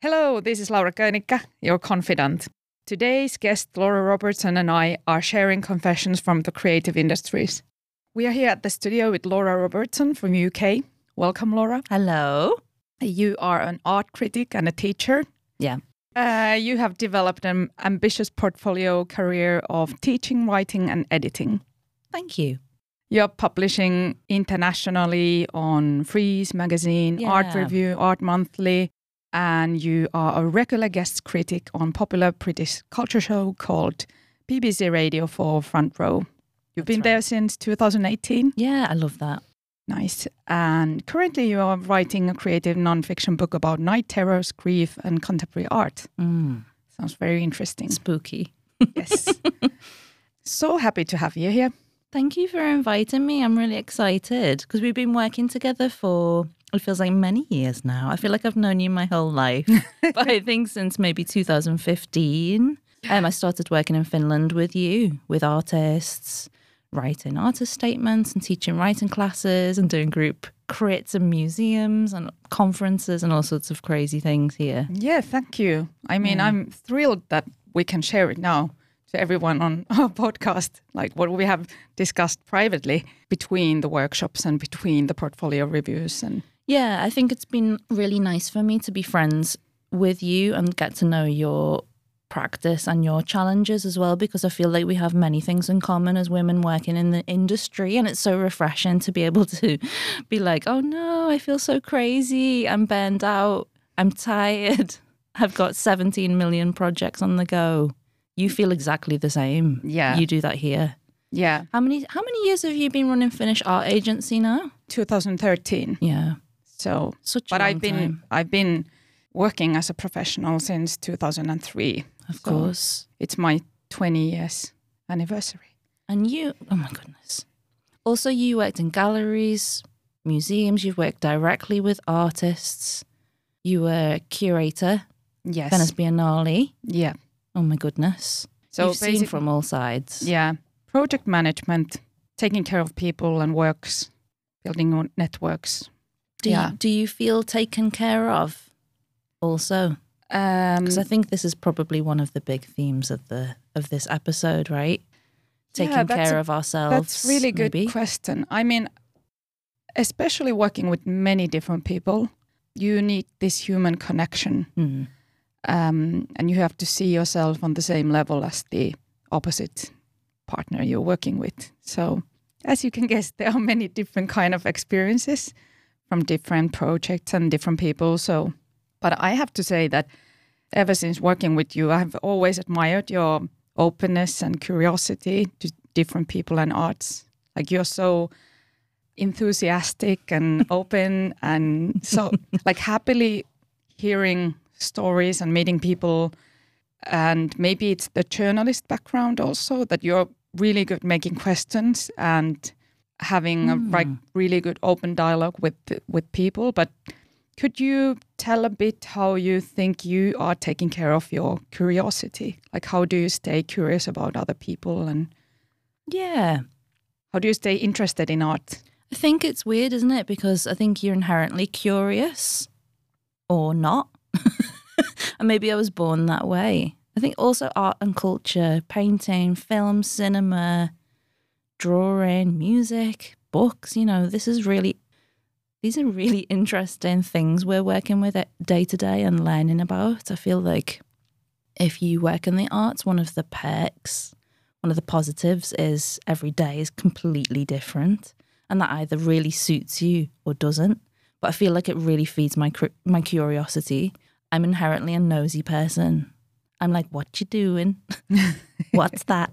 Hello, this is Laura Koenicke, your confidant. Today's guest, Laura Robertson, and I are sharing confessions from the creative industries. We are here at the studio with Laura Robertson from UK. Welcome, Laura. Hello. You are an art critic and a teacher. Yeah. Uh, you have developed an ambitious portfolio career of teaching, writing, and editing. Thank you. You're publishing internationally on Frieze magazine, Art Review, Art Monthly, and you are a regular guest critic on popular British culture show called BBC Radio 4 Front Row. You've That's been right. there since 2018. Yeah, I love that. Nice. And currently you are writing a creative nonfiction book about night terrors, grief, and contemporary art. Mm, Sounds very interesting. spooky. yes. so happy to have you here. Thank you for inviting me. I'm really excited because we've been working together for it feels like many years now. I feel like I've known you my whole life, but I think since maybe 2015, um, I started working in Finland with you, with artists, writing artist statements and teaching writing classes and doing group crits in museums and conferences and all sorts of crazy things here. Yeah, thank you. I mean, I'm thrilled that we can share it now to everyone on our podcast, like what we have discussed privately between the workshops and between the portfolio reviews. And Yeah, I think it's been really nice for me to be friends with you and get to know your practice and your challenges as well because I feel like we have many things in common as women working in the industry and it's so refreshing to be able to be like, "Oh no, I feel so crazy. I'm burned out. I'm tired. I've got 17 million projects on the go." You feel exactly the same. Yeah. You do that here. yeah, How many how many years have you been running Finnish Art Agency now? 2013. Yeah. So, Such a but long I've been time. I've been working as a professional since 2003. Of So course. It's my 20 years anniversary. And you, oh my goodness. Also, you worked in galleries, museums, you've worked directly with artists. You were a curator, Yes. Venice Biennale. Yeah. Oh my goodness. So You've seen from all sides. Yeah. Project management, taking care of people and works, building on networks. Do, yeah. you, do you feel taken care of also? Um, Because I think this is probably one of the big themes of the of this episode, right? Taking Yeah, care a- of ourselves. That's really good maybe. question. I mean, especially working with many different people, you need this human connection, Mm. Um, and you have to see yourself on the same level as the opposite partner you're working with. So, as you can guess, there are many different kind of experiences from different projects and different people. So, but I have to say that ever since working with you, I've always admired your openness and curiosity to different people and arts. Like you're so enthusiastic and open and so like happily hearing stories and meeting people and maybe it's the journalist background also that you're really good making questions and having a hmm. like really good open dialogue with with people but could you tell a bit how you think you are taking care of your curiosity like how do you stay curious about other people and Yeah. how do you stay interested in art I think it's weird, isn't it? Because I think you're inherently curious or not. and maybe I was born that way. I think also art and culture, painting, film, cinema, drawing, music, books, you know, this is really, these are really interesting things we're working with it day to day and learning about. I feel like if you work in the arts, one of the perks, one of the positives is every day is completely different and that either really suits you or doesn't. But I feel like it really feeds my my curiosity. I'm inherently a nosy person. I'm like, what you doing? What's that?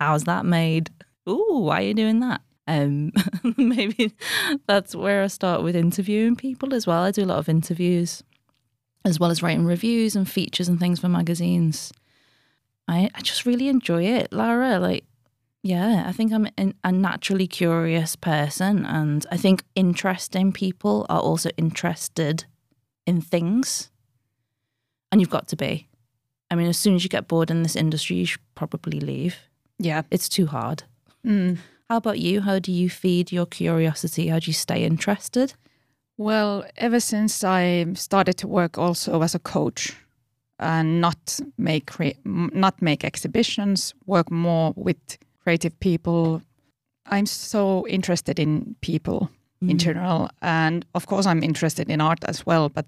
How's that made? Ooh, why are you doing that? Um, maybe that's where I start with interviewing people as well. I do a lot of interviews, as well as writing reviews and features and things for magazines. I, I just really enjoy it, Lara. Like, yeah, I think I'm an, a naturally curious person, and I think interesting people are also interested in things, and you've got to be. I mean, as soon as you get bored in this industry, you should probably leave. yeah It's too hard. Mm. How about you? How do you feed your curiosity? How do you stay interested? Well, ever since I started to work also as a coach and not make not make exhibitions, work more with creative people. I'm so interested in people in general, and of course I'm interested in art as well. But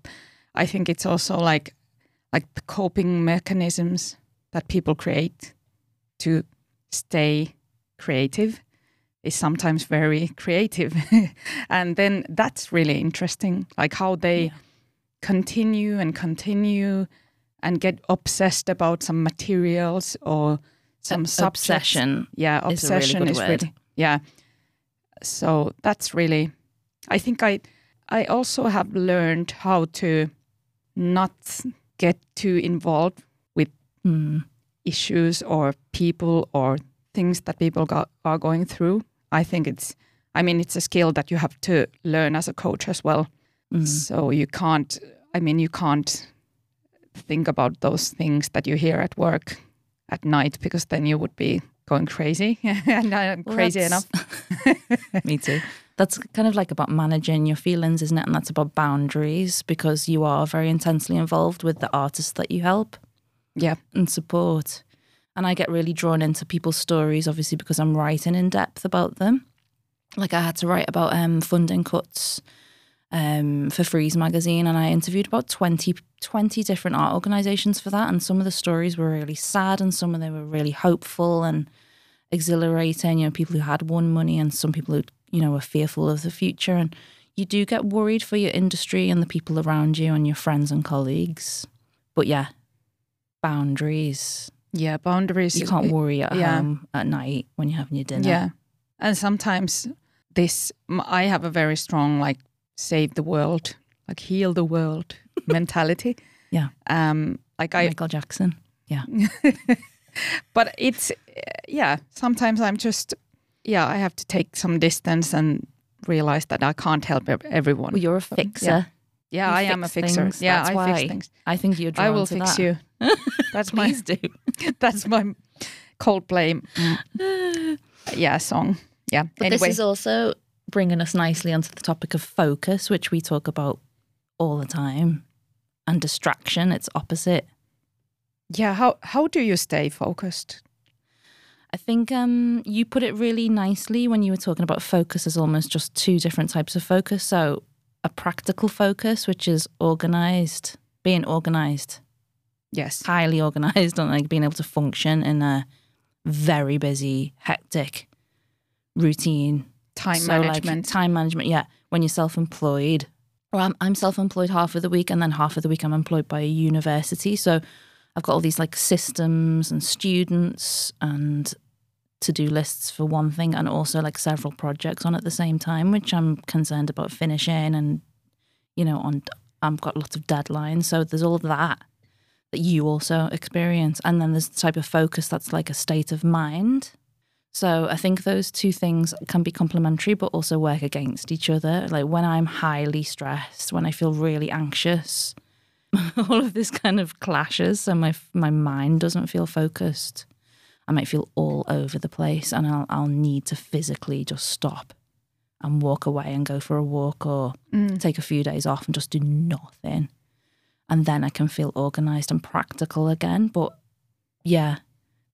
I think it's also like like the coping mechanisms that people create to stay creative is sometimes very creative and then that's really interesting like how they Yeah. continue and continue and get obsessed about some materials or some subjects. obsession. yeah is a really obsession is really yeah so that's really i think i i also have learned how to not get too involved with Hmm. issues or people or things that people got, are going through. I think it's, I mean, it's a skill that you have to learn as a coach as well. Mm. So you can't, I mean, you can't think about those things that you hear at work at night because then you would be going crazy and I'm Well, crazy enough. Me too. That's kind of like about managing your feelings, isn't it? And that's about boundaries because you are very intensely involved with the artists that you help Yeah. and support. And I get really drawn into people's stories, obviously, because I'm writing in depth about them. Like I had to write about um, funding cuts um, for Frieze magazine, and I interviewed about 20, 20 different art organisations for that. And some of the stories were really sad, and some of them were really hopeful and exhilarating. You know, people who had won money, and some people who you know were fearful of the future. And you do get worried for your industry and the people around you and your friends and colleagues. But yeah, boundaries. Yeah. Boundaries. You can't worry at yeah. home at night when you're having your dinner. Yeah. And sometimes this, I have a very strong, like, save the world, like, heal the world mentality. Yeah. Um, like, I, Michael Jackson. Yeah. but it's, yeah, sometimes I'm just, yeah, I have to take some distance and realize that I can't help everyone. Well, you're a fixer. Yeah, yeah I am a fixer. things, Yeah, that's I why. fix things. I think you're drawn I will fix that. you. That's my Please do. that's my Coldplay, mm, yeah, song. Yeah. But anyway, this is also bringing us nicely onto the topic of focus, which we talk about all the time, and distraction. It's opposite. yeah. How how do you stay focused? I think um, you put it really nicely when you were talking about focus as almost just two different types of focus. So, a practical focus, which is organized, being organized, Yes. highly organized, and like being able to function in a very busy, hectic routine. Time So, like, management. time management, yeah. When you're self employed, or I'm, I'm self employed half of the week, and then half of the week I'm employed by a university. So I've got all these like systems and students and to do lists for one thing, and also like several projects on at the same time, which I'm concerned about finishing. And, you know, on I've got lots of deadlines. So there's all of that that you also experience. And then there's the type of focus that's like a state of mind. So I think those two things can be complementary, but also work against each other. Like when I'm highly stressed, when I feel really anxious, all of this kind of clashes. So my my mind doesn't feel focused. I might feel all over the place, and I'll I'll need to physically just stop and walk away and go for a walk or Mm. take a few days off and just do nothing. And then I can feel organized and practical again. But yeah,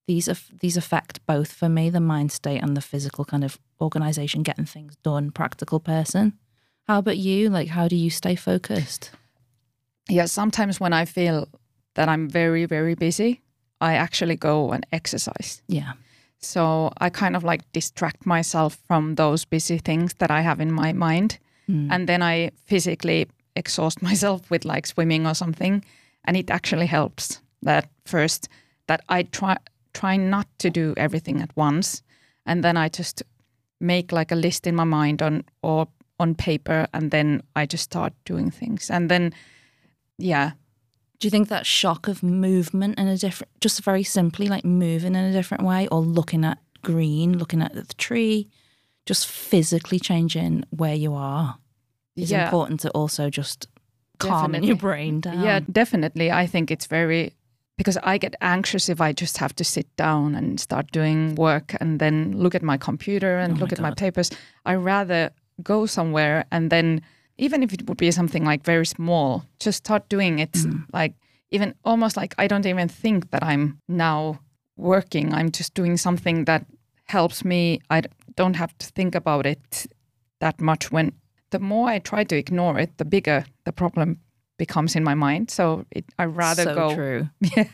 these are these affect both for me, the mind state and the physical kind of organization, getting things done, practical person. How about you? Like how do you stay focused? Yeah, sometimes when I feel that I'm very, very busy, I actually go and exercise. Yeah. So I kind of like distract myself from those busy things that I have in my mind. Mm. And then I physically exhaust myself with like swimming or something. And it actually helps that first that I try try not to do everything at once. And then I just make like a list in my mind on or on paper and then I just start doing things. And then yeah, Do you think that shock of movement in a different, just very simply like moving in a different way or looking at green, looking at the tree, just physically changing where you are is yeah. important to also just calming your brain down. Yeah, definitely. I think it's very because I get anxious if I just have to sit down and start doing work and then look at my computer and Oh my look at my papers. I rather go somewhere and then even if it would be something like very small, just start doing it. Mm. Like even almost like I don't even think that I'm now working. I'm just doing something that helps me. I don't have to think about it that much. When the more I try to ignore it, the bigger the problem becomes in my mind. So it, I rather so go. true. Yeah,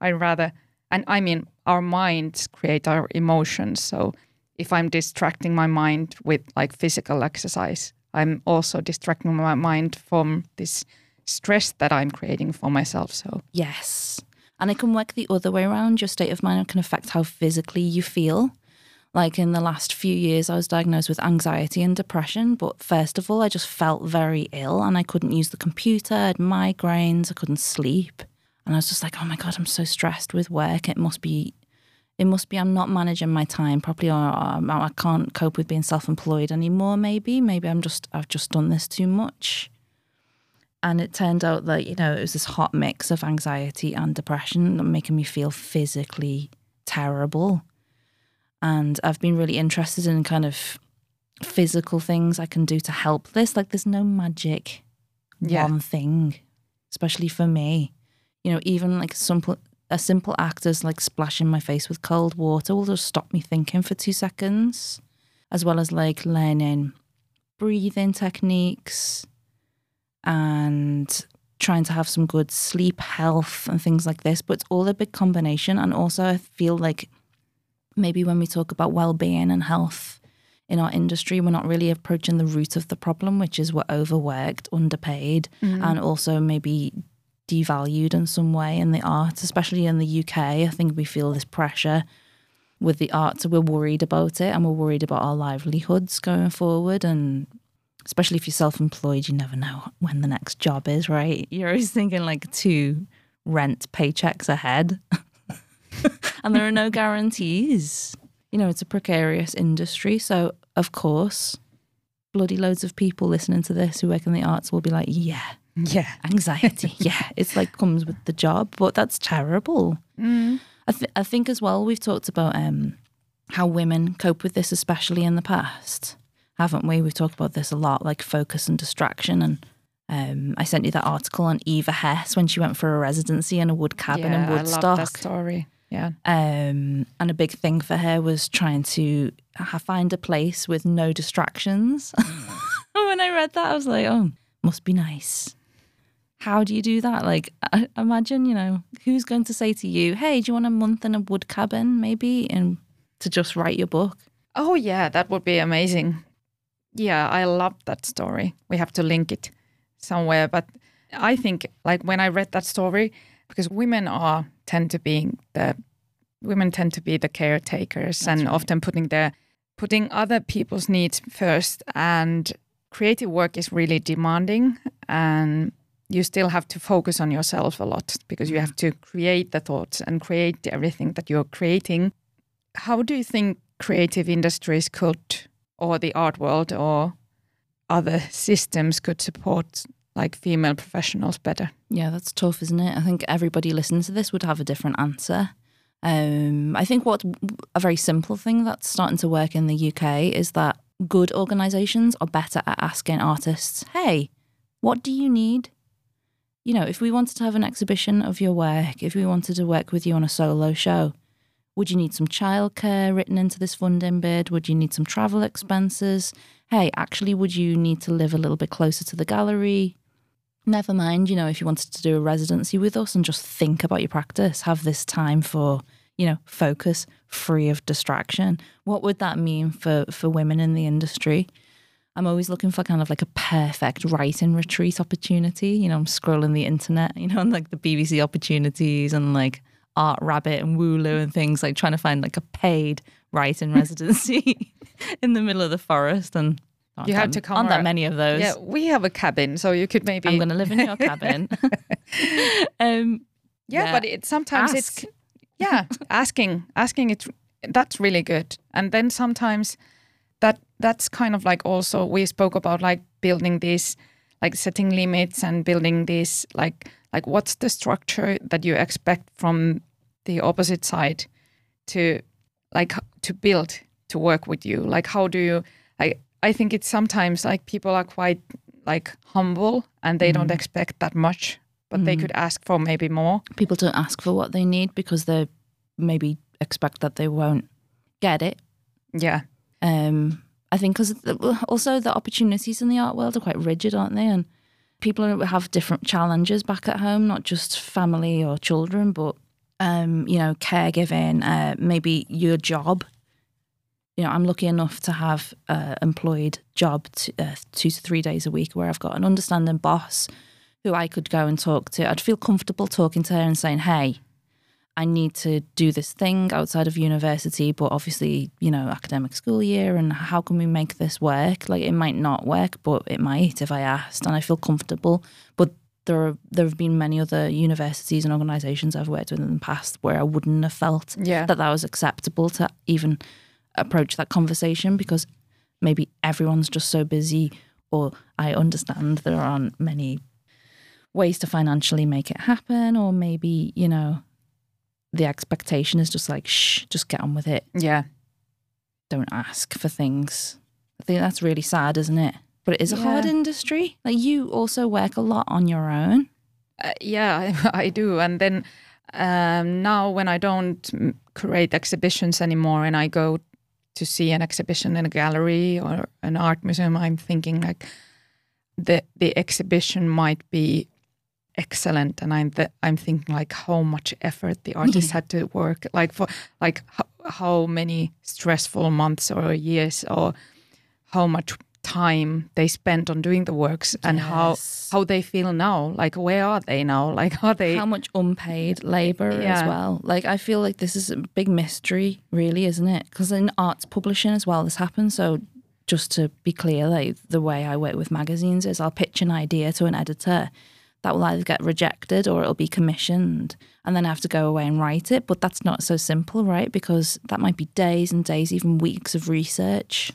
I rather, and I mean, our minds create our emotions. So if I'm distracting my mind with like physical exercise, I'm also distracting my mind from this stress that I'm creating for myself. So Yes. And it can work the other way around. Your state of mind can affect how physically you feel. Like in the last few years, I was diagnosed with anxiety and depression. But first of all, I just felt very ill and I couldn't use the computer. I had migraines. I couldn't sleep. And I was just like, oh my God, I'm so stressed with work. It must be, it must be I'm not managing my time properly or um, I can't cope with being self employed anymore, maybe. Maybe I'm just, I've just done this too much. And it turned out that, you know, it was this hot mix of anxiety and depression making me feel physically terrible. And I've been really interested in kind of physical things I can do to help this. Like, there's no magic Yeah. one thing, especially for me. You know, even like simple, a simple act as like splashing my face with cold water will just stop me thinking for two seconds, as well as like learning breathing techniques and trying to have some good sleep health and things like this. But it's all a big combination. And also, I feel like maybe when we talk about well-being and health in our industry, we're not really approaching the root of the problem, which is we're overworked, underpaid, mm. and also maybe devalued in some way in the arts, especially in the UK. I think we feel this pressure with the arts, we're worried about it and we're worried about our livelihoods going forward. And especially if you're self-employed, you never know when the next job is, right? You're always thinking like two rent paychecks ahead. and there are no guarantees. You know, it's a precarious industry. So, of course, bloody loads of people listening to this who work in the arts will be like, yeah, yeah, anxiety. yeah, it's like comes with the job, but that's terrible. I, th- I think as well, we've talked about um, how women cope with this, especially in the past, haven't we? We've talked about this a lot, like focus and distraction. And um, I sent you that article on Eva Hesse when she went for a residency in a wood cabin yeah. in I Woodstock. love that story. Yeah, Um, and a big thing for her was trying to ha- find a place with no distractions. when I read that, I was like, oh, must be nice. How do you do that? Like, I imagine, you know, who's going to say to you, hey, do you want a month in a wood cabin, maybe, and to just write your book? Oh yeah, that would be amazing. Yeah, I love that story. We have to link it somewhere. But I think like when I read that story, because women are tend to be the women tend to be the caretakers and often putting their putting other people's needs first and creative work is really demanding and you still have to focus on yourself a lot because you have to create the thoughts and create everything that you're creating how do you think creative industries could or the art world or other systems could support like female professionals better Yeah, that's tough, isn't it? I think everybody listening to this would have a different answer. Um, I think what a very simple thing that's starting to work in the UK is that good organisations are better at asking artists, "Hey, what do you need?" You know, if we wanted to have an exhibition of your work, if we wanted to work with you on a solo show, would you need some childcare written into this funding bid? Would you need some travel expenses? Hey, actually, would you need to live a little bit closer to the gallery? Never mind, you know, if you wanted to do a residency with us and just think about your practice, have this time for, you know, focus, free of distraction. What would that mean for for women in the industry? I'm always looking for kind of like a perfect writing retreat opportunity. You know, I'm scrolling the internet, you know, and like the BBC opportunities and like Art Rabbit and Wooloo and things like trying to find like a paid writing residency in the middle of the forest and You that- to come aren't that many of those. yeah we have a cabin so you could maybe I'm going to live in your cabin. um, yeah, yeah, but it sometimes it's yeah asking asking it that's really good and then sometimes that's kind of like also we spoke about like building this like setting limits and building this like like what's the structure that you expect from the opposite side to like to build to work with you like how do you i i think it's sometimes like people are quite like humble and they don't Mm. expect that much, but they Mm. could ask for maybe more. People don't ask for what they need because they maybe expect that they won't get it. Yeah. Um, I think because also the opportunities in the art world are quite rigid, aren't they? And people have different challenges back at home, not just family or children, but um, you know, caregiving, uh, maybe your job. You know, I'm lucky enough to have an employed job uh, two to three days a week where I've got an understanding boss who I could go and talk to. I'd feel comfortable talking to her and saying, "Hey, I need to do this thing outside of university, but obviously, you know, academic school year, and how can we make this work? Like, it might not work, but it might if I asked, and I feel comfortable. But there, are, there have been many other universities and organisations I've worked with in the past where I wouldn't have felt Yeah. that that was acceptable to even approach that conversation because maybe everyone's just so busy, or I understand there aren't many ways to financially make it happen, or maybe, you know, the expectation is just like, shh, just get on with it. Yeah. Don't ask for things. I think that's really sad, isn't it? But it is a hard industry. Like you also work a lot on your own. Uh, yeah, I, do. And then um, now, when I don't create exhibitions anymore, and I go to see an exhibition in a gallery or an art museum, I'm thinking like the the exhibition might be excellent, and I'm the, I'm thinking like how much effort the artist had to work, like for like how, how many stressful months or years or how much time they spent on doing the works and how Yes. how they feel now like where are they now like are they How much unpaid labor as well. Like I feel like this is a big mystery, really, isn't it? Because in arts publishing as well, this happens. So just to be clear, like the way I work with magazines is I'll pitch an idea to an editor that will either get rejected or it'll be commissioned, and then I have to go away and write it. But that's not so simple, right? Because that might be days and days, even weeks of research.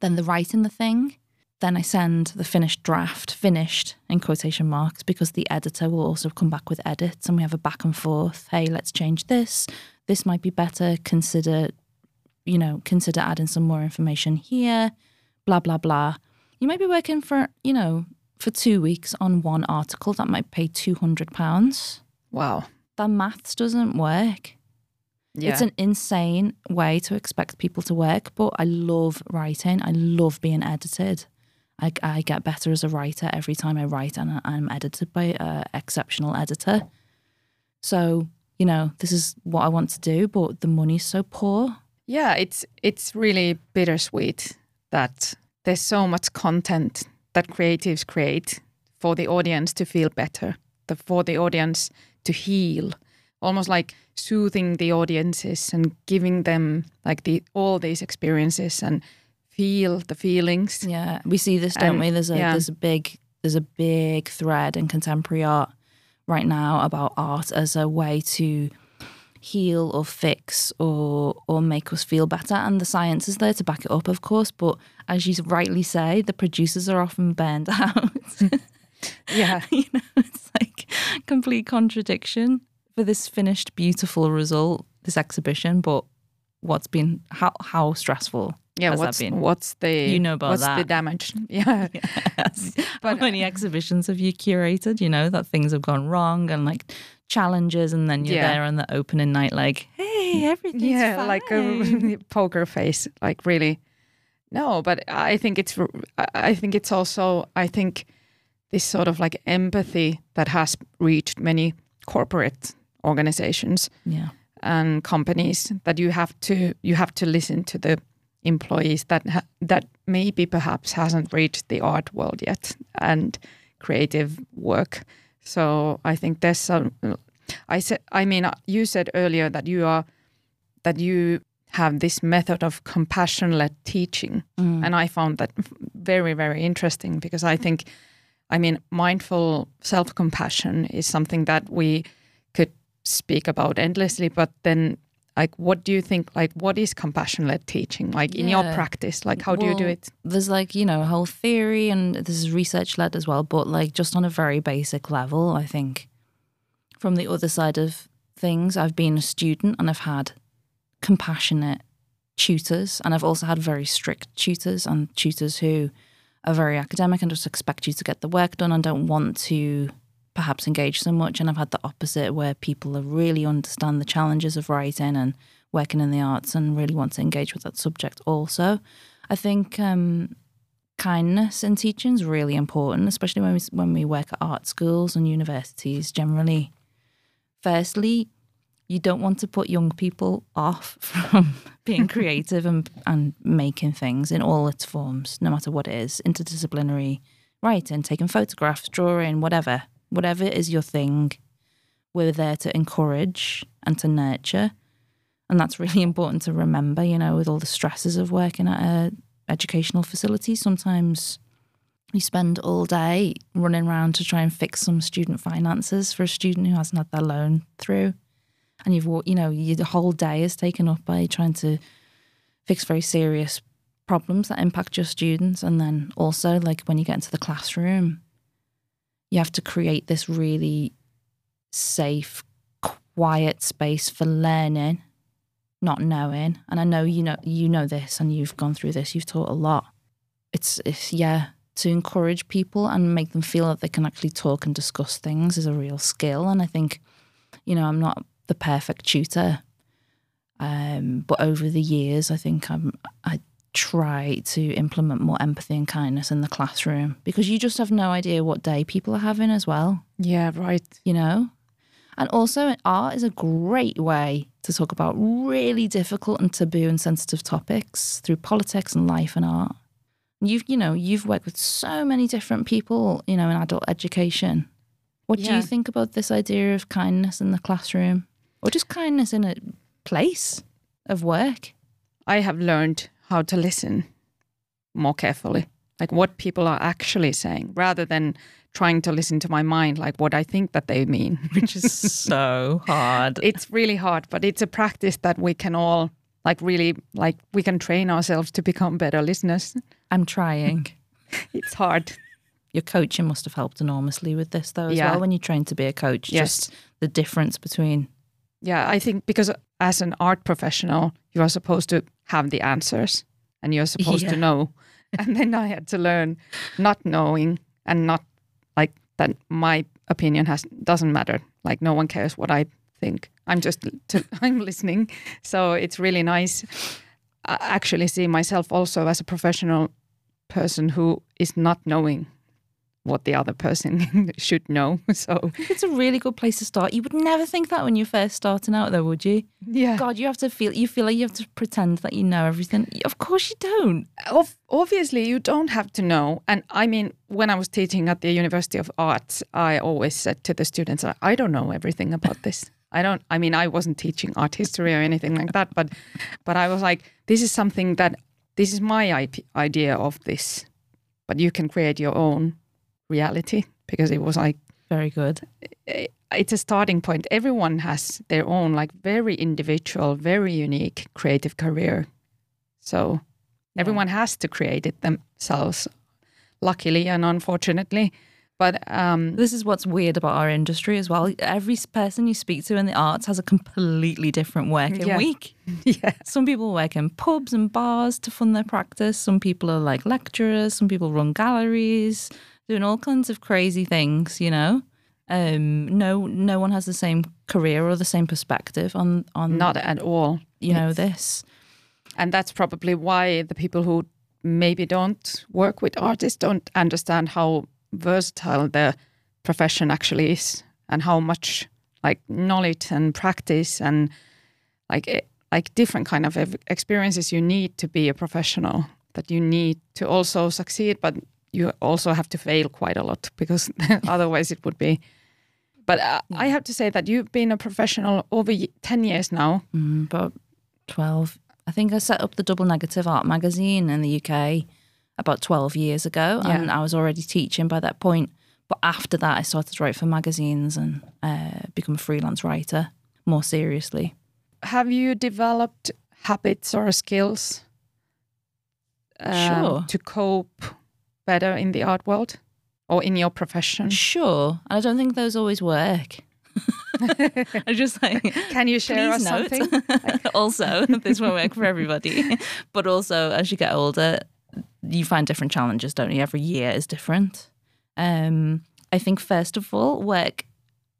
Then the writing the thing. Then I send the finished draft, finished in quotation marks, because the editor will also come back with edits and we have a back and forth. Hey, let's change this. This might be better. Consider, you know, consider adding some more information here, blah, blah, blah. You might be working for, you know, for two weeks on one article that might pay £200. wow That maths doesn't work. yeah It's an insane way to expect people to work, but I love writing. I love being edited. I, I get better as a writer every time I write, and I'm edited by an exceptional editor. So, you know, this is what I want to do, but the money's so poor. yeah it's it's really bittersweet that there's so much content that creatives create for the audience to feel better the, for the audience to heal almost like soothing the audiences and giving them like the all these experiences and feel the feelings Yeah, we see this, don't Um, we? There's a yeah. there's a big there's a big thread in contemporary art right now about art as a way to heal or fix or or make us feel better and the science is there to back it up of course but as you rightly say the producers are often burned out yeah you know it's like complete contradiction for this finished beautiful result this exhibition but what's been how how stressful yeah has that been? what's the You know about what's the damage yeah Yes. But- How many uh, exhibitions have you curated? You know, that things have gone wrong and like challenges, and then you're Yeah. there on the opening night, like, hey, everything's yeah fine. like a poker face like really no but i think it's i think it's also i think this sort of like empathy that has reached many corporate organizations yeah. and companies that you have to you have to listen to the employees that ha- that maybe perhaps hasn't reached the art world yet and creative work so i think there's some i said i mean you said earlier that you are that you have this method of compassion led teaching Mm. and i found that very very interesting because i think i mean mindful self compassion is something that we could speak about endlessly but then like what do you think like what is compassion led teaching like in your practice? Like how do you do it? There's like, you know, a whole theory and this is research led as well, but like just on a very basic level, I think from the other side of things, I've been a student and I've had compassionate tutors and I've also had very strict tutors and tutors who are very academic and just expect you to get the work done and don't want to perhaps engage so much. And I've had the opposite where people really understand the challenges of writing and working in the arts and really want to engage with that subject also. I think um, kindness in teaching is really important, especially when we, when we work at art schools and universities generally. Firstly, you don't want to put young people off from being creative and, and making things in all its forms, no matter what it is interdisciplinary writing, taking photographs, drawing, whatever. Whatever is your thing, we're there to encourage and to nurture. And that's really important to remember, you know, with all the stresses of working at a educational facility. Sometimes you spend all day running around to try and fix some student finances for a student who hasn't had their loan through and you've you know your whole day is taken up by trying to fix very serious problems that impact your students and then also like when you get into the classroom you have to create this really safe quiet space for learning not knowing. And i know you know you know this and you've gone through this. You've taught a lot. It's, it's yeah to encourage people and make them feel that they can actually talk and discuss things is a real skill. And i think you know i'm not the perfect tutor. Um, but over the years, I think I'm, I try to implement more empathy and kindness in the classroom because you just have no idea what day people are having as well. Yeah, right. You know? And also, art is a great way to talk about really difficult and taboo and sensitive topics through politics and life and art. You've, you know, you've worked with so many different people, you know, in adult education. What yeah. do you think about this idea of kindness in the classroom? or just kindness in a place of work. I have learned how to listen more carefully, like what people are actually saying, rather than trying to listen to my mind, like what I think that they mean, which is so hard. It's really hard, but it's a practice that we can all like really like we can train ourselves to become better listeners. I'm trying. it's hard. Your coaching must have helped enormously with this though as yeah. well when you train to be a coach. Yes. Just the difference between yeah, I think because as an art professional, you are supposed to have the answers and you're supposed yeah. to know. And then I had to learn not knowing and not like that my opinion has doesn't matter. Like no one cares what I think. I'm just to, I'm listening. So it's really nice. I actually see myself also as a professional person who is not knowing what the other person should know. So it's a really good place to start. You would never think that when you're first starting out, though, would you? Yeah. God, you have to feel you feel like you have to pretend that you know everything. Of course, you don't. Obviously, you don't have to know. And I mean, when I was teaching at the University of Arts, I always said to the students, "I don't know everything about this." I don't. I mean, I wasn't teaching art history or anything like that, but but I was like, this is something that this is my idea of this, but you can create your own reality because it was like very good. It's a starting point. Everyone has their own like very individual, very unique creative career. So yeah. everyone has to create it themselves, luckily and unfortunately. But um, this is what's weird about our industry as well. Every person you speak to in the arts has a completely different working yeah. week. Yeah. Some people work in pubs and bars to fund their practice. Some people are like lecturers. Some people run galleries doing all kinds of crazy things, you know. Um, no, no one has the same career or the same perspective on on not at all. You know this, and that's probably why the people who maybe don't work with artists don't understand how versatile the profession actually is, and how much like knowledge and practice and like eh, like different kind of experiences you need to be a professional. That you need to also succeed, but you also have to fail quite a lot because otherwise it would be. But uh, I have to say that you've been a professional over 10 years now. Mm, about 12. I think I set up the Double Negative Art magazine in the UK about 12 years ago, yeah. and I was already teaching by that point. But after that, I started to write for magazines and uh, become a freelance writer more seriously. Have you developed habits or skills um, sure. to cope better in the art world or in your profession? Sure. I don't think those always work. I just like can you share us note. something? also, this won't work for everybody. But also, as you get older, you find different challenges, don't you? Every year is different. Um, I think first of all, work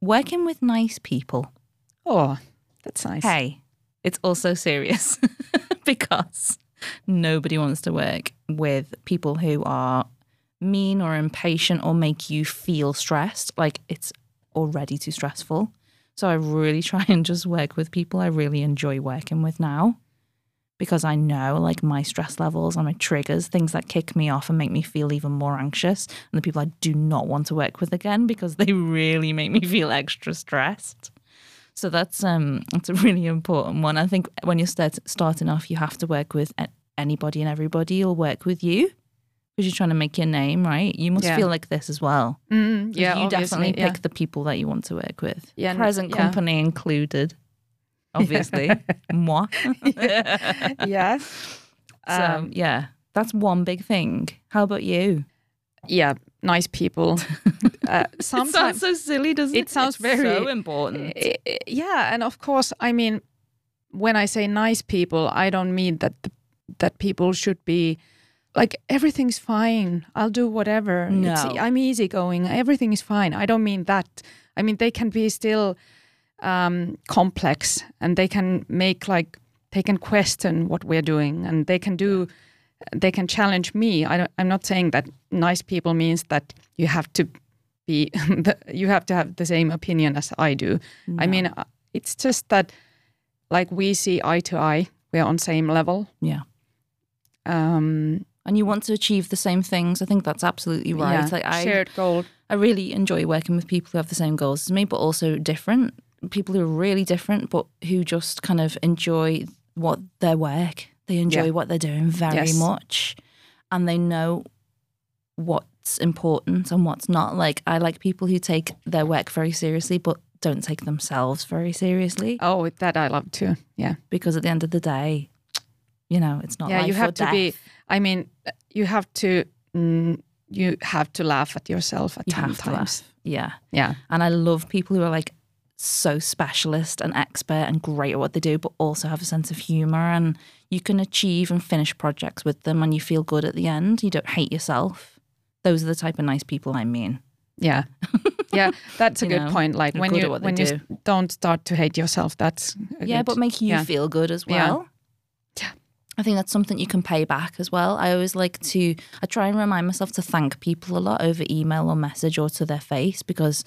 working with nice people. Oh, that's nice. Hey, it's also serious because nobody wants to work with people who are mean or impatient or make you feel stressed. Like it's already too stressful. So I really try and just work with people I really enjoy working with now because I know like my stress levels and my triggers, things that kick me off and make me feel even more anxious, and the people I do not want to work with again because they really make me feel extra stressed. So that's um that's a really important one. I think when you're start, starting off, you have to work with anybody and everybody will work with you because you're trying to make your name, right? You must Yeah. feel like this as well. Mm, yeah, you definitely yeah. pick the people that you want to work with. Yeah, Present yeah. company included, obviously. Moi. yeah. So Um, yeah, that's one big thing. How about you? yeah, nice people. Uh, It sometimes sounds so silly, doesn't it? it sounds It's very- so important. I- I- yeah, and of course, I mean, when I say nice people, I don't mean that the, that people should be like everything's fine. I'll do whatever. It's, I'm easygoing. Everything is fine. I don't mean that. I mean they can be still um, complex, and they can make like they can question what we're doing, and they can do. They can challenge me. I don't, I'm not saying that nice people means that you have to be you have to have the same opinion as I do. I mean, it's just that like we see eye to eye, we're on same level. Yeah. Um, and you want to achieve the same things. I think that's absolutely right. yeah, Like I, shared goal. I really enjoy working with people who have the same goals as me, but also different people who are really different, but who just kind of enjoy what their work. They enjoy Yeah. what they're doing very Yes. much, and they know what's important and what's not. Like I like people who take their work very seriously, but don't take themselves very seriously, Oh, that I love too. Yeah, because at the end of the day, you know, it's not. yeah. You have to be. I mean, you have to. Mm, you have to laugh at yourself at You times. laugh. Yeah. Yeah, And I love people who are like so specialist and expert and great at what they do, but also have a sense of humor. And you can achieve and finish projects with them and you feel good at the end. You don't hate yourself. Those are the type of nice people I mean. yeah, yeah. That's a You good know, point. Like when you at what they when you do. s- don't start to hate yourself. That's a yeah, good- but make you yeah. feel good as well. Yeah. I think that's something you can pay back as well. I always like to, I try and remind myself to thank people a lot over email or message or to their face because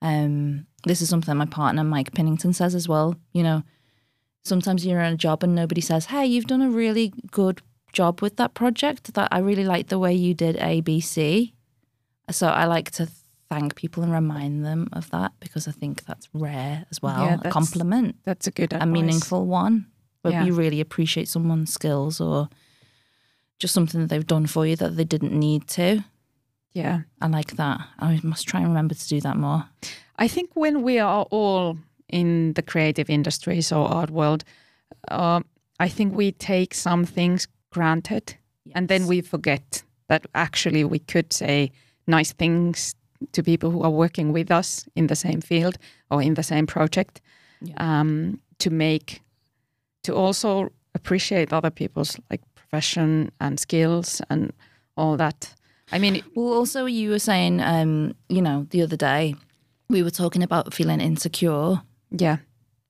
um, this is something my partner Mike Pinnington says as well. You know, sometimes you're in a job and nobody says, "Hey, you've done a really good job with that project. That I really like the way you did A, B, C." So I like to thank people and remind them of that because I think that's rare as well. Yeah, a compliment that's a good a meaningful one where Yeah. you really appreciate someone's skills or just something that they've done for you that they didn't need to. Yeah. I like that. I must try and remember to do that more. I think when we are all in the creative industries or art world, uh, I think we take some things granted and then we forget that actually we could say nice things to people who are working with us in the same field or in the same project Yeah. um, to make, to also appreciate other people's like profession and skills and all that. I mean, Well, also, you were saying, um, you know, the other day we were talking about feeling insecure. yeah,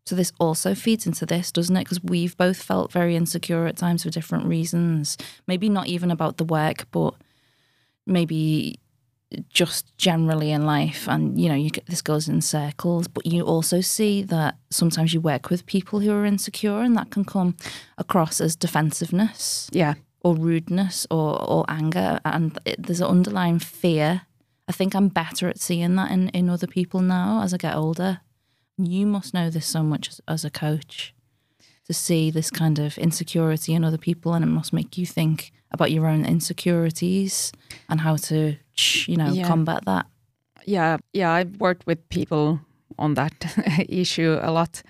So this also feeds into this, doesn't it? Because we've both felt very insecure at times for different reasons. Maybe not even about the work, but maybe just generally in life. And you know, you get, this goes in circles. But you also see that sometimes you work with people who are insecure, and that can come across as defensiveness yeah, or rudeness or or anger, and it, there's an underlying fear. I think I'm better at seeing that in, in other people now as I get older. You must know this so much as, as a coach to see this kind of insecurity in other people, and it must make you think about your own insecurities and how to, you know, Yeah. combat that. yeah yeah i've worked with people on that issue a lot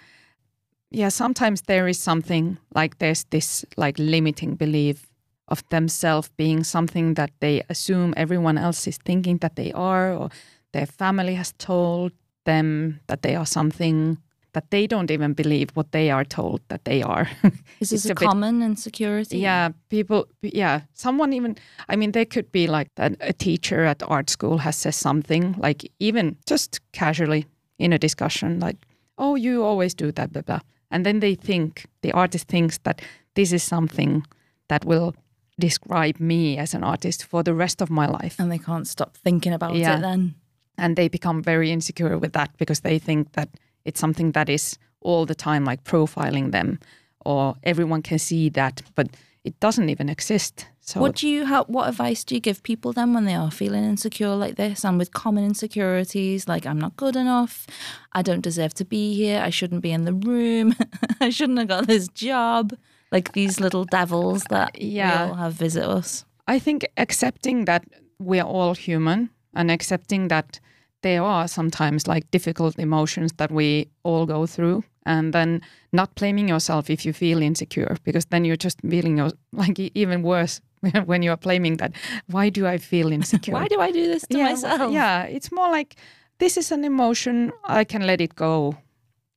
yeah sometimes there is something like there's this like limiting belief of themselves being something that they assume everyone else is thinking that they are or their family has told them that they are something that they don't even believe what they are told that they are. Is this a, a bit- common insecurity? yeah, people. Yeah, someone even. I mean, they could be like that. A teacher at art school has said something like even just casually in a discussion, like, "Oh, you always do that," blah blah, and then they think the artist thinks that this is something that will describe me as an artist for the rest of my life. And they can't stop thinking about Yeah. it then. and they become very insecure with that because they think that it's something that is all the time like profiling them or everyone can see that but it doesn't even exist so What do you how what advice do you give people then when they are feeling insecure like this and with common insecurities like I'm not good enough, I don't deserve to be here, I shouldn't be in the room, I shouldn't have got this job. Like these little devils that Yeah. we all have visit us. i think accepting that we are all human and accepting that there are sometimes like difficult emotions that we all go through and then not blaming yourself if you feel insecure because then you're just feeling your, like even worse when you are blaming that why do i feel insecure Why do I do this to yeah, myself? yeah, it's more like this is an emotion. I can let it go.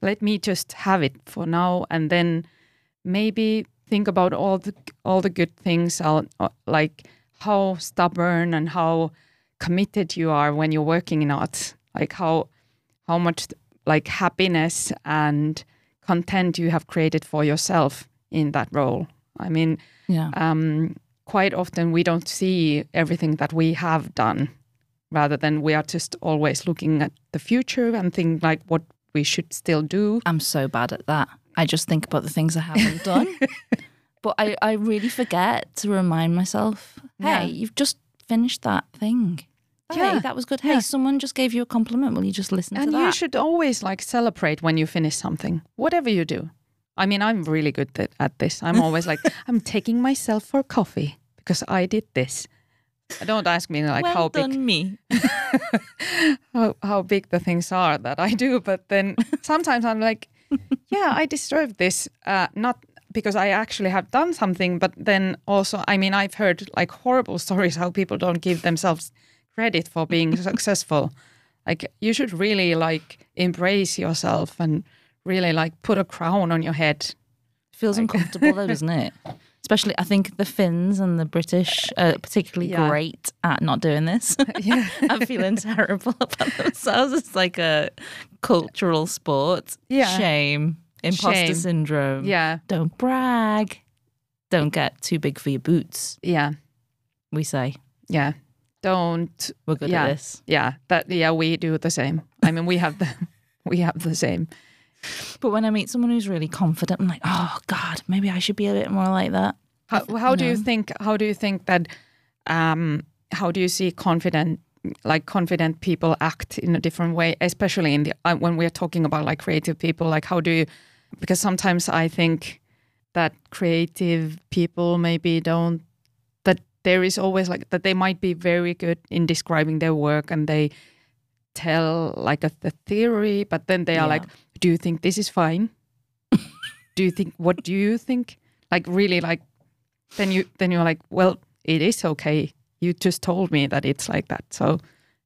Let me just have it for now, and then maybe think about all the all the good things. I'll, uh, like how stubborn and how committed you are when you're working in art. Like how how much like happiness and content you have created for yourself in that role. I mean, Yeah. um, quite often we don't see everything that we have done rather than we are just always looking at the future and think like what we should still do I'm so bad at that. I just think about the things I haven't done. but I, I really forget to remind myself, hey, Yeah. you've just finished that thing. Hey, Yeah. that was good. Hey, Yeah. someone just gave you a compliment. Will you just listen and to you should always like celebrate when you finish something whatever you do i mean i'm really good at, at this i'm always like i'm taking myself for coffee because i did this don't ask me like well how big me. how, how big the things are that I do, but then sometimes I'm like, yeah, I deserve this. Uh, not because I actually have done something, but then also, I mean, I've heard like horrible stories how people don't give themselves credit for being successful. Like you should really like embrace yourself and really like put a crown on your head. Feels uncomfortable though, doesn't it? Especially, I think the Finns and the British are particularly Yeah. great at not doing this. Yeah. I'm feeling terrible about themselves. It's like a cultural sport. Yeah. Shame. Imposter Shame. syndrome. Yeah, Don't brag. Don't get too big for your boots, yeah, we say. yeah. Don't We're good Yeah. at this. yeah that yeah we do the same. I mean we have the we have the same. But when I meet someone who's really confident, I'm like, oh God, maybe I should be a bit more like that. How, how do you think? How do you think that? Um, how do you see confident, like confident people act in a different way, especially in the uh, when we're talking about like creative people? Like how do you? Because sometimes I think that creative people maybe don't. That there is always like that they might be very good in describing their work and they tell like a the theory, but then they are Yeah. like, "Do you think this is fine? do you think? What do you think?" Like really, like then you then you're like, well, it is okay. You just told me that it's like that. So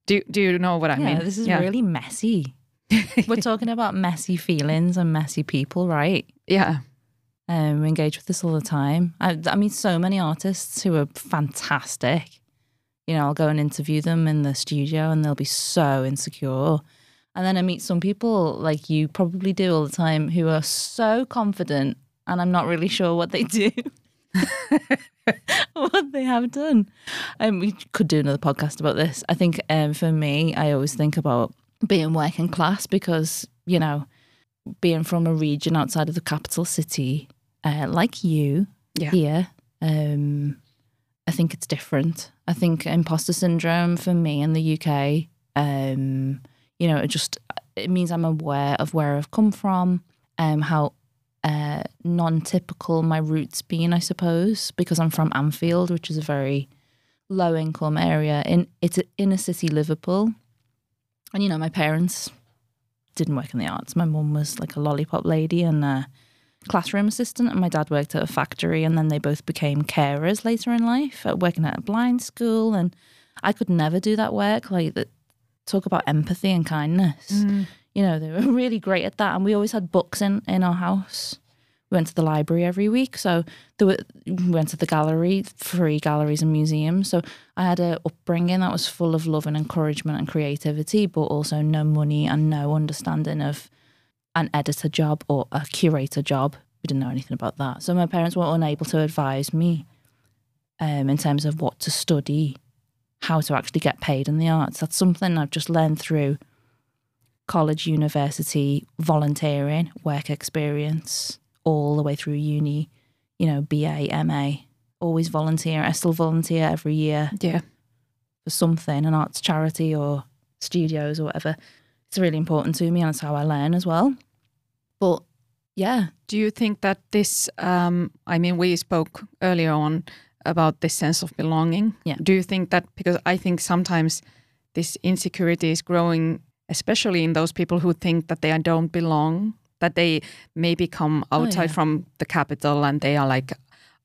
do do you know what I yeah, mean? this is yeah. really messy. We're talking about messy feelings and messy people, right? yeah, Um, we engage with this all the time. I, I meet so many artists who are fantastic. You know, I'll go and interview them in the studio and they'll be so insecure. And then I meet some people like you probably do all the time who are so confident and I'm not really sure what they do. what they have done. Um, we could do another podcast about this. I think um, for me, I always think about being working class because, you know, being from a region outside of the capital city, uh, like you Yeah. here, um, I think it's different. I think imposter syndrome for me in the UK, um, you know, it just it means I'm aware of where I've come from, um, how uh, non-typical my roots been, I suppose, because I'm from Anfield, which is a very low-income area in it's a inner city Liverpool, and you know my parents didn't work in the arts. My mum was like a lollipop lady and a classroom assistant, and my dad worked at a factory. And then they both became carers later in life, uh, working at a blind school. And I could never do that work. Like that, talk about empathy and kindness. Mm. You know, they were really great at that. And we always had books in, in our house. We went to the library every week. So there were, we went to the gallery, free galleries and museums. So I had an upbringing that was full of love and encouragement and creativity, but also no money and no understanding of an editor job or a curator job. We didn't know anything about that. So my parents were unable to advise me um, in terms of what to study, how to actually get paid in the arts. That's something I've just learned through college, university, volunteering, work experience, all the way through uni, you know, BA, MA, always volunteer. I still volunteer every year Yeah. for something, an arts charity or studios or whatever. It's really important to me and it's how I learn as well. But yeah, Do you think that this, um, I mean, we spoke earlier on about this sense of belonging. Yeah. Do you think that, because I think sometimes this insecurity is growing, especially in those people who think that they don't belong, that they maybe come outside yeah. from the capital and they are like,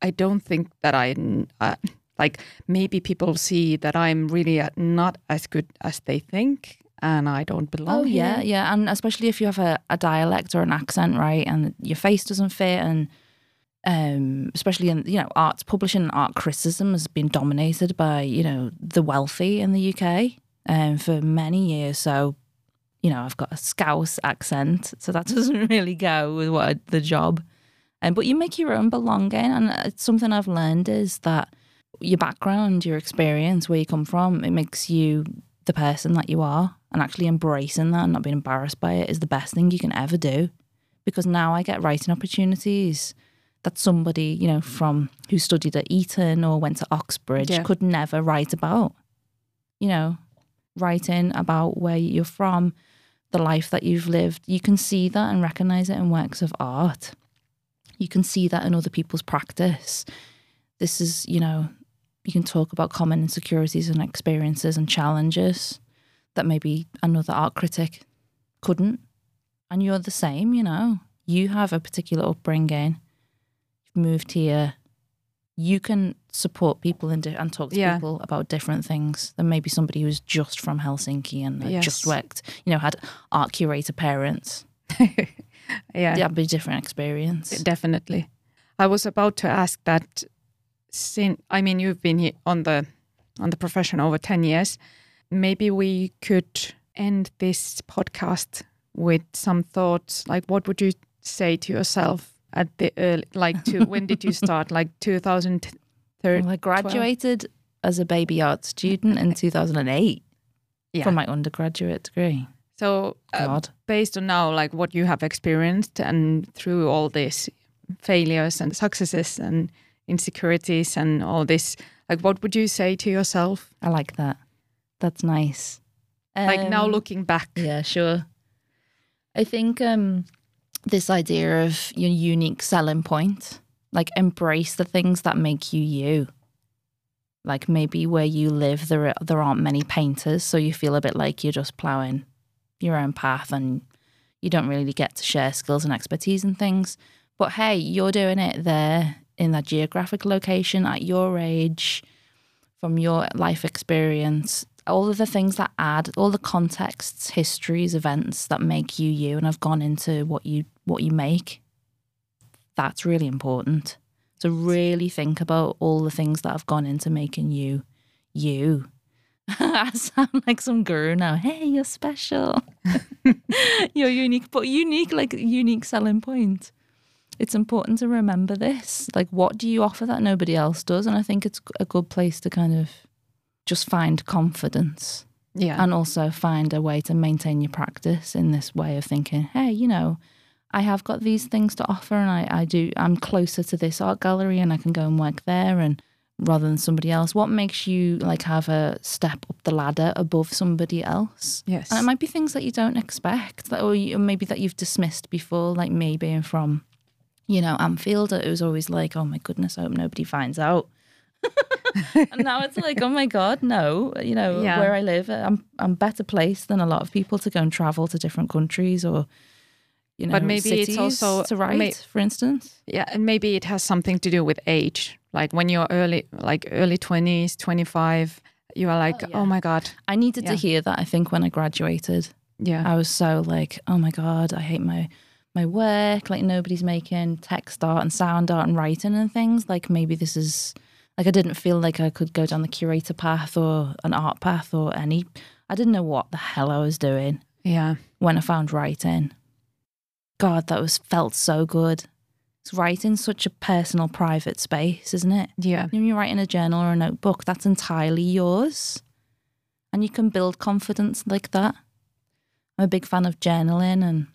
I don't think that I, uh, like, maybe people see that I'm really uh, not as good as they think and I don't belong Oh yeah, here. yeah, and especially if you have a, a dialect or an accent, right, and your face doesn't fit, and um, especially in you know arts publishing and art criticism has been dominated by you know the wealthy in the UK um, for many years. So you know I've got a Scouse accent, so that doesn't really go with what I, the job. Um, but you make your own belonging, and it's something I've learned is that your background, your experience, where you come from, it makes you the person that you are and actually embracing that and not being embarrassed by it is the best thing you can ever do because now I get writing opportunities that somebody, you know, from who studied at Eton or went to Oxbridge Yeah. could never write about. You know, writing about where you're from, the life that you've lived. You can see that and recognize it in works of art. You can see that in other people's practice. This is, you know, you can talk about common insecurities and experiences and challenges that maybe another art critic couldn't. And you're the same, you know. You have a particular upbringing. You've moved here. You can support people and, and talk to yeah. people about different things than maybe somebody who's just from Helsinki and yes. just worked, you know, had art curator parents. yeah. That'd be a different experience. Definitely. I was about to ask that since I mean you've been on the on the profession over 10 years, maybe we could end this podcast with some thoughts like what would you say to yourself at the early, like to when did you start like 2000 I graduated 12. as a baby art student in 2008 yeah. for my undergraduate degree. So, uh, based on now, like what you have experienced and through all these failures and successes and insecurities and all this, like what would you say to yourself? I like that. That's nice. Like um, now looking back. Yeah, sure. I think um, this idea of your unique selling point like embrace the things that make you you. Like maybe where you live, there are, there aren't many painters, so you feel a bit like you're just ploughing your own path, and you don't really get to share skills and expertise and things. But hey, you're doing it there in that geographic location at your age, from your life experience, all of the things that add, all the contexts, histories, events that make you you, and have gone into what you what you make. That's really important. to really think about all the things that have gone into making you you. I sound like some guru now. Hey, you're special. you're unique, but unique, like unique selling point. It's important to remember this. Like, what do you offer that nobody else does? And I think it's a good place to kind of just find confidence Yeah. and also find a way to maintain your practice in this way of thinking, hey, you know, I have got these things to offer and I, I do I'm closer to this art gallery and I can go and work there and rather than somebody else. What makes you like have a step up the ladder above somebody else? yes. And it might be things that you don't expect, that, or, you, or maybe that you've dismissed before, like me being from, you know, Anfield. It was always like, oh my goodness, I hope nobody finds out. and now it's like, oh my god, no, you know, Yeah. where I live, I'm I'm better placed than a lot of people to go and travel to different countries or, you know, But maybe it's also- to write, may- for instance. yeah, and maybe it has something to do with age. Like when you're early, like early twenties, twenty five, you are oh, like, Oh, oh, my god, I needed Yeah. to hear that. I think when I graduated, Yeah. I was so like, oh my god, I hate my my work. Like nobody's making text art and sound art and writing and things. Like maybe this is like I didn't feel like I could go down the curator path or an art path or any. I didn't know what the hell I was doing Yeah. when I found writing. God, that was felt so good. It's writing such a personal, private space, isn't it? Yeah. When you're writing a journal or a notebook, that's entirely yours. And you can build confidence like that. I'm a big fan of journaling and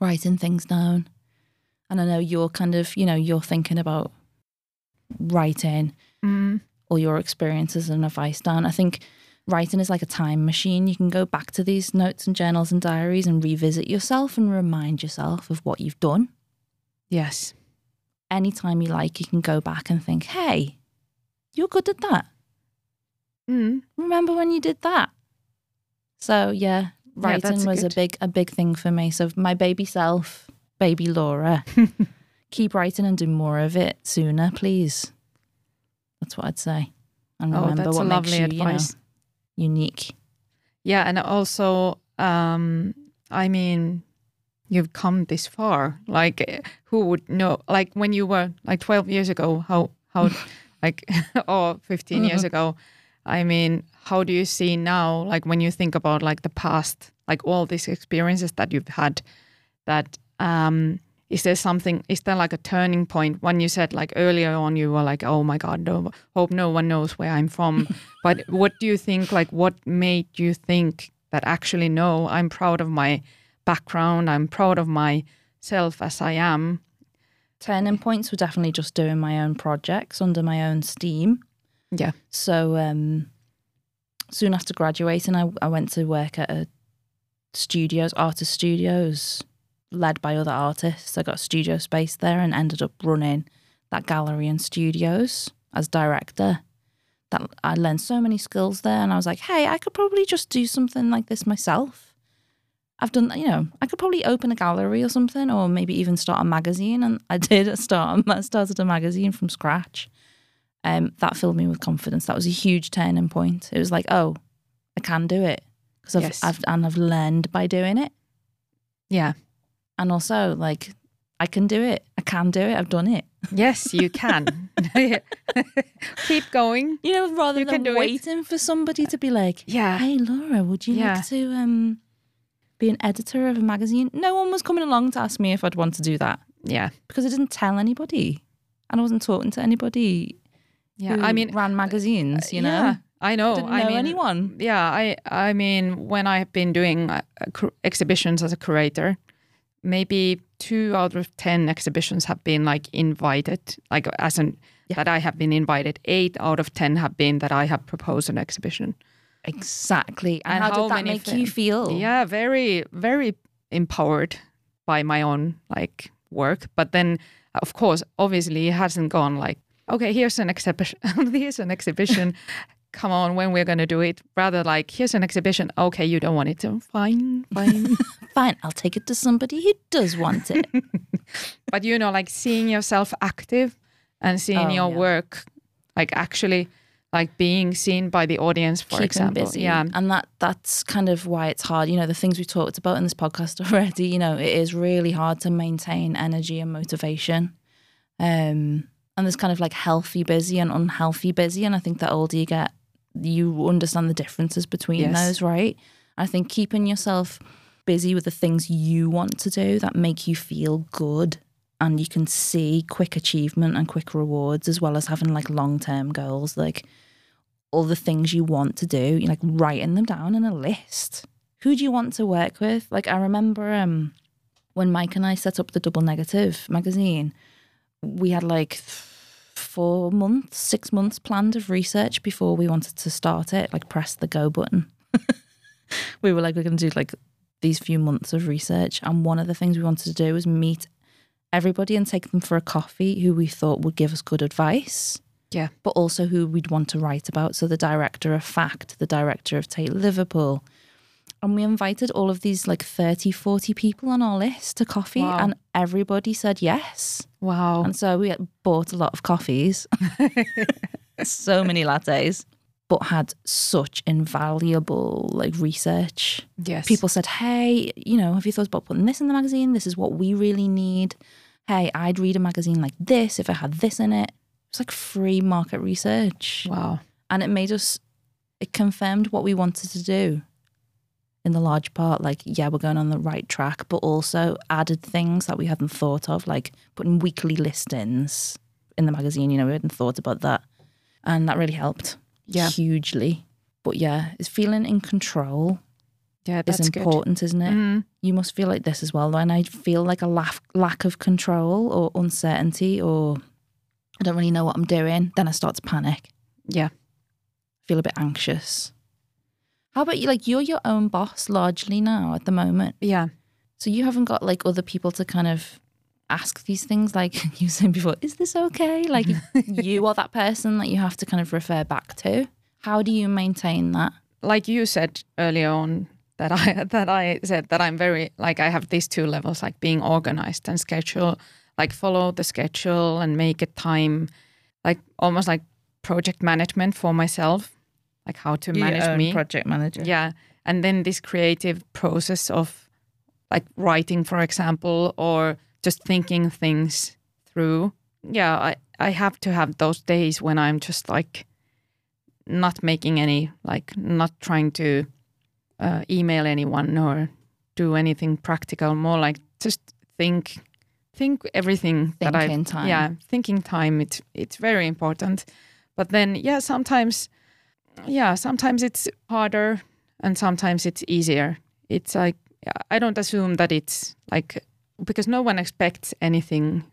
writing things down. And I know you're kind of, you know, you're thinking about writing Mm. all your experiences and advice down. I think writing is like a time machine. You can go back to these notes and journals and diaries and revisit yourself and remind yourself of what you've done. Yes. Anytime you like, you can go back and think, hey, you're good at that. Mm. remember when you did that so yeah Yeah, writing that's was good. a big a big thing for me so my baby self baby laura keep writing and do more of it sooner please that's what i'd say and Oh, remember that's a what makes lovely you, you know, advice. Unique Yeah, and also, um, I mean, you've come this far. Like, who would know? Like when you were like twelve years ago, how how, like, or 15 years ago. I mean, how do you see now? Like when you think about like the past, like all these experiences that you've had, that um, is there something? Is there like a turning point when you said like earlier on you were like, oh my god, no, hope no one knows where I'm from. but what do you think? Like, what made you think that actually no, I'm proud of my background. I'm proud of myself as I am. turning points were definitely just doing my own projects under my own steam Yeah. So um, soon after graduating, I, I went to work at a studios, artist studios, led by other artists. I got studio space there and ended up running that gallery and studios as director. That I learned so many skills there, and I was like, hey, I could probably just do something like this myself. I've done, you know, I could probably open a gallery or something, or maybe even start a magazine. And I did start, I started a magazine from scratch um, that filled me with confidence. That was a huge turning point. It was like, oh, I can do it because I've, Yes. I've and I've learned by doing it, Yeah. And also like I can do it. I can do it. I've done it. Yes, you can. Keep going. You know, rather You than do it. waiting for somebody to be like, Yeah. "Hey, Laura, would you Yeah. like to um, be an editor of a magazine?" No one was coming along to ask me if I'd want to do that Yeah. because I didn't tell anybody, and I wasn't talking to anybody. Yeah. who I mean, ran magazines. You know, yeah, I know. didn't I know mean, anyone. Yeah, I I mean, when I've been doing uh, cur- exhibitions as a curator, maybe two out of ten exhibitions have been like invited, like as an that I have been invited. Eight out of ten have been that I have proposed an exhibition. Exactly. And, And how, how did that make you feel? Yeah, very very empowered by my own like work. But then, of course, obviously, it hasn't gone like okay, here's an exhibition. here's an exhibition. Come on, when we're gonna do it? Rather like here's an exhibition. Okay, you don't want it. to Fine, fine. Fine, I'll take it to somebody who does want it. but you know, like seeing yourself active and seeing Oh, your yeah. work, like actually, like being seen by the audience, for Keep 'em example. busy. Yeah, And that that's kind of why it's hard. You know, the things we talked about in this podcast already, you know, it is really hard to maintain energy and motivation. Um and there's kind of like healthy busy and unhealthy busy. And I think the older you get, you understand the differences between Yes. those, right? I think keeping yourself busy with the things you want to do that make you feel good and you can see quick achievement and quick rewards as well as having like long term goals, like all the things you want to do, you like writing them down in a list. Who do you want to work with? Like I remember um when Mike and I set up the Double Negative magazine, we had like four months, six months planned of research before we wanted to start it, like press the go button. we were like, we're going to do like these few months of research. And one of the things we wanted to do was meet everybody and take them for a coffee who we thought would give us good advice, yeah, but also who we'd want to write about. So the director of Fact, the director of Tate Liverpool. And we invited all of these like 30, 40 people on our list to coffee, Wow. and everybody said yes. Wow. And so we bought a lot of coffees, so many lattes. but had such invaluable like research. Yes. People said, "Hey, you know, have you thought about putting this in the magazine? This is what we really need." Hey, I'd read a magazine like this if it had this in it. It's like free market research, Wow. and it made us. It confirmed what we wanted to do. In the large part, like yeah, we're going on the right track, but also added things that we hadn't thought of, like putting weekly listings in the magazine. You know, we hadn't thought about that, and that really helped Yeah. hugely. But yeah, it's feeling in control Yeah, is that's good. important, isn't it? Mm. You must feel like this as well. When I feel like a lack, lack of control or uncertainty, or I don't really know what I'm doing, then I start to panic, Yeah. feel a bit anxious. How about you? Like, you're your own boss largely now at the moment. Yeah. So you haven't got like other people to kind of ask these things, like you saying before, is this okay? Like, you are that person that you have to kind of refer back to. How do you maintain that? Like you said earlier on that I that I said that I'm very like I have these two levels, like being organized and schedule, like follow the schedule and make a time, like almost like project management for myself, like how to manage me. project manager. Yeah. And then this creative process of like writing, for example, or just thinking things through. Yeah, I, I have to have those days when I'm just like not making any, like not trying to uh, email anyone or do anything practical, more like just think think everything that I Thinking time. yeah thinking time it's it's very important but then yeah sometimes yeah sometimes it's harder and sometimes it's easier. It's like i don't assume that it's like because no one expects anything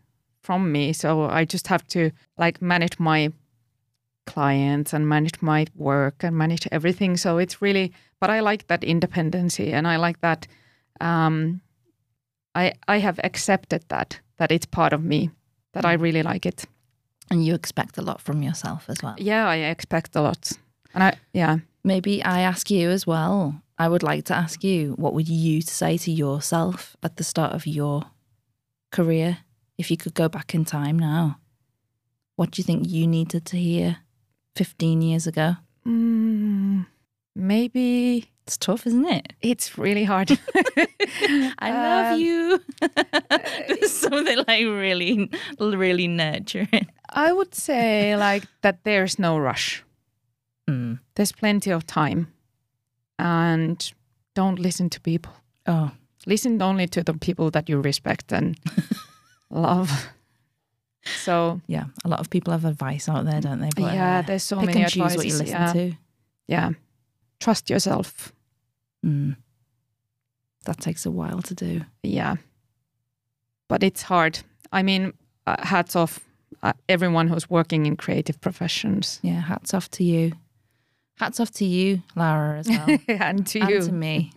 from me. So i just have to like manage my clients and manage my work and manage everything. So it's really but i like that independency and i like that um i i have accepted that that it's part of me that i really like it. And you expect a lot from yourself as well. yeah i expect a lot and i yeah Maybe I ask you as well. I would like to ask you, what would you say to yourself at the start of your career if you could go back in time now? What do you think you needed to hear 15 years ago? mm, maybe It's tough, isn't it? it's really hard I love Um, you. There's something like really, really nurturing. i would say like that there's no rush Mm. there's plenty of time and don't listen to people Oh, listen only to the people that you respect and love so yeah. A lot of people have advice out there, don't they? But, yeah uh, there's so many and choose what you listen yeah. to. yeah trust yourself Mm. That takes a while to do. yeah but it's hard i mean uh, hats off uh, everyone who's working in creative professions Yeah, hats off to you. Hats off to you, Lara, as well. and to and you to me.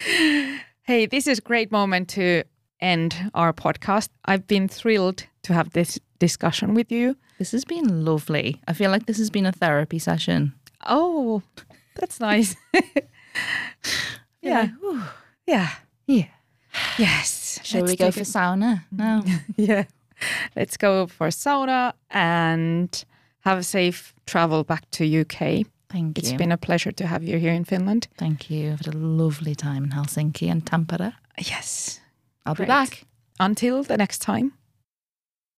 hey this is a great moment to end our podcast i've been thrilled to have this discussion with you This has been lovely. I feel like this has been a therapy session. oh that's nice yeah Whew. yeah Yeah. yes Shall Let's we go for a- sauna now? yeah. Let's go for sauna and have a safe travel back to UK. Thank It's you. been a pleasure to have you here in Finland. Thank you. I've had a lovely time in Helsinki and Tampere. Yes. I'll Great. be back. Until the next time.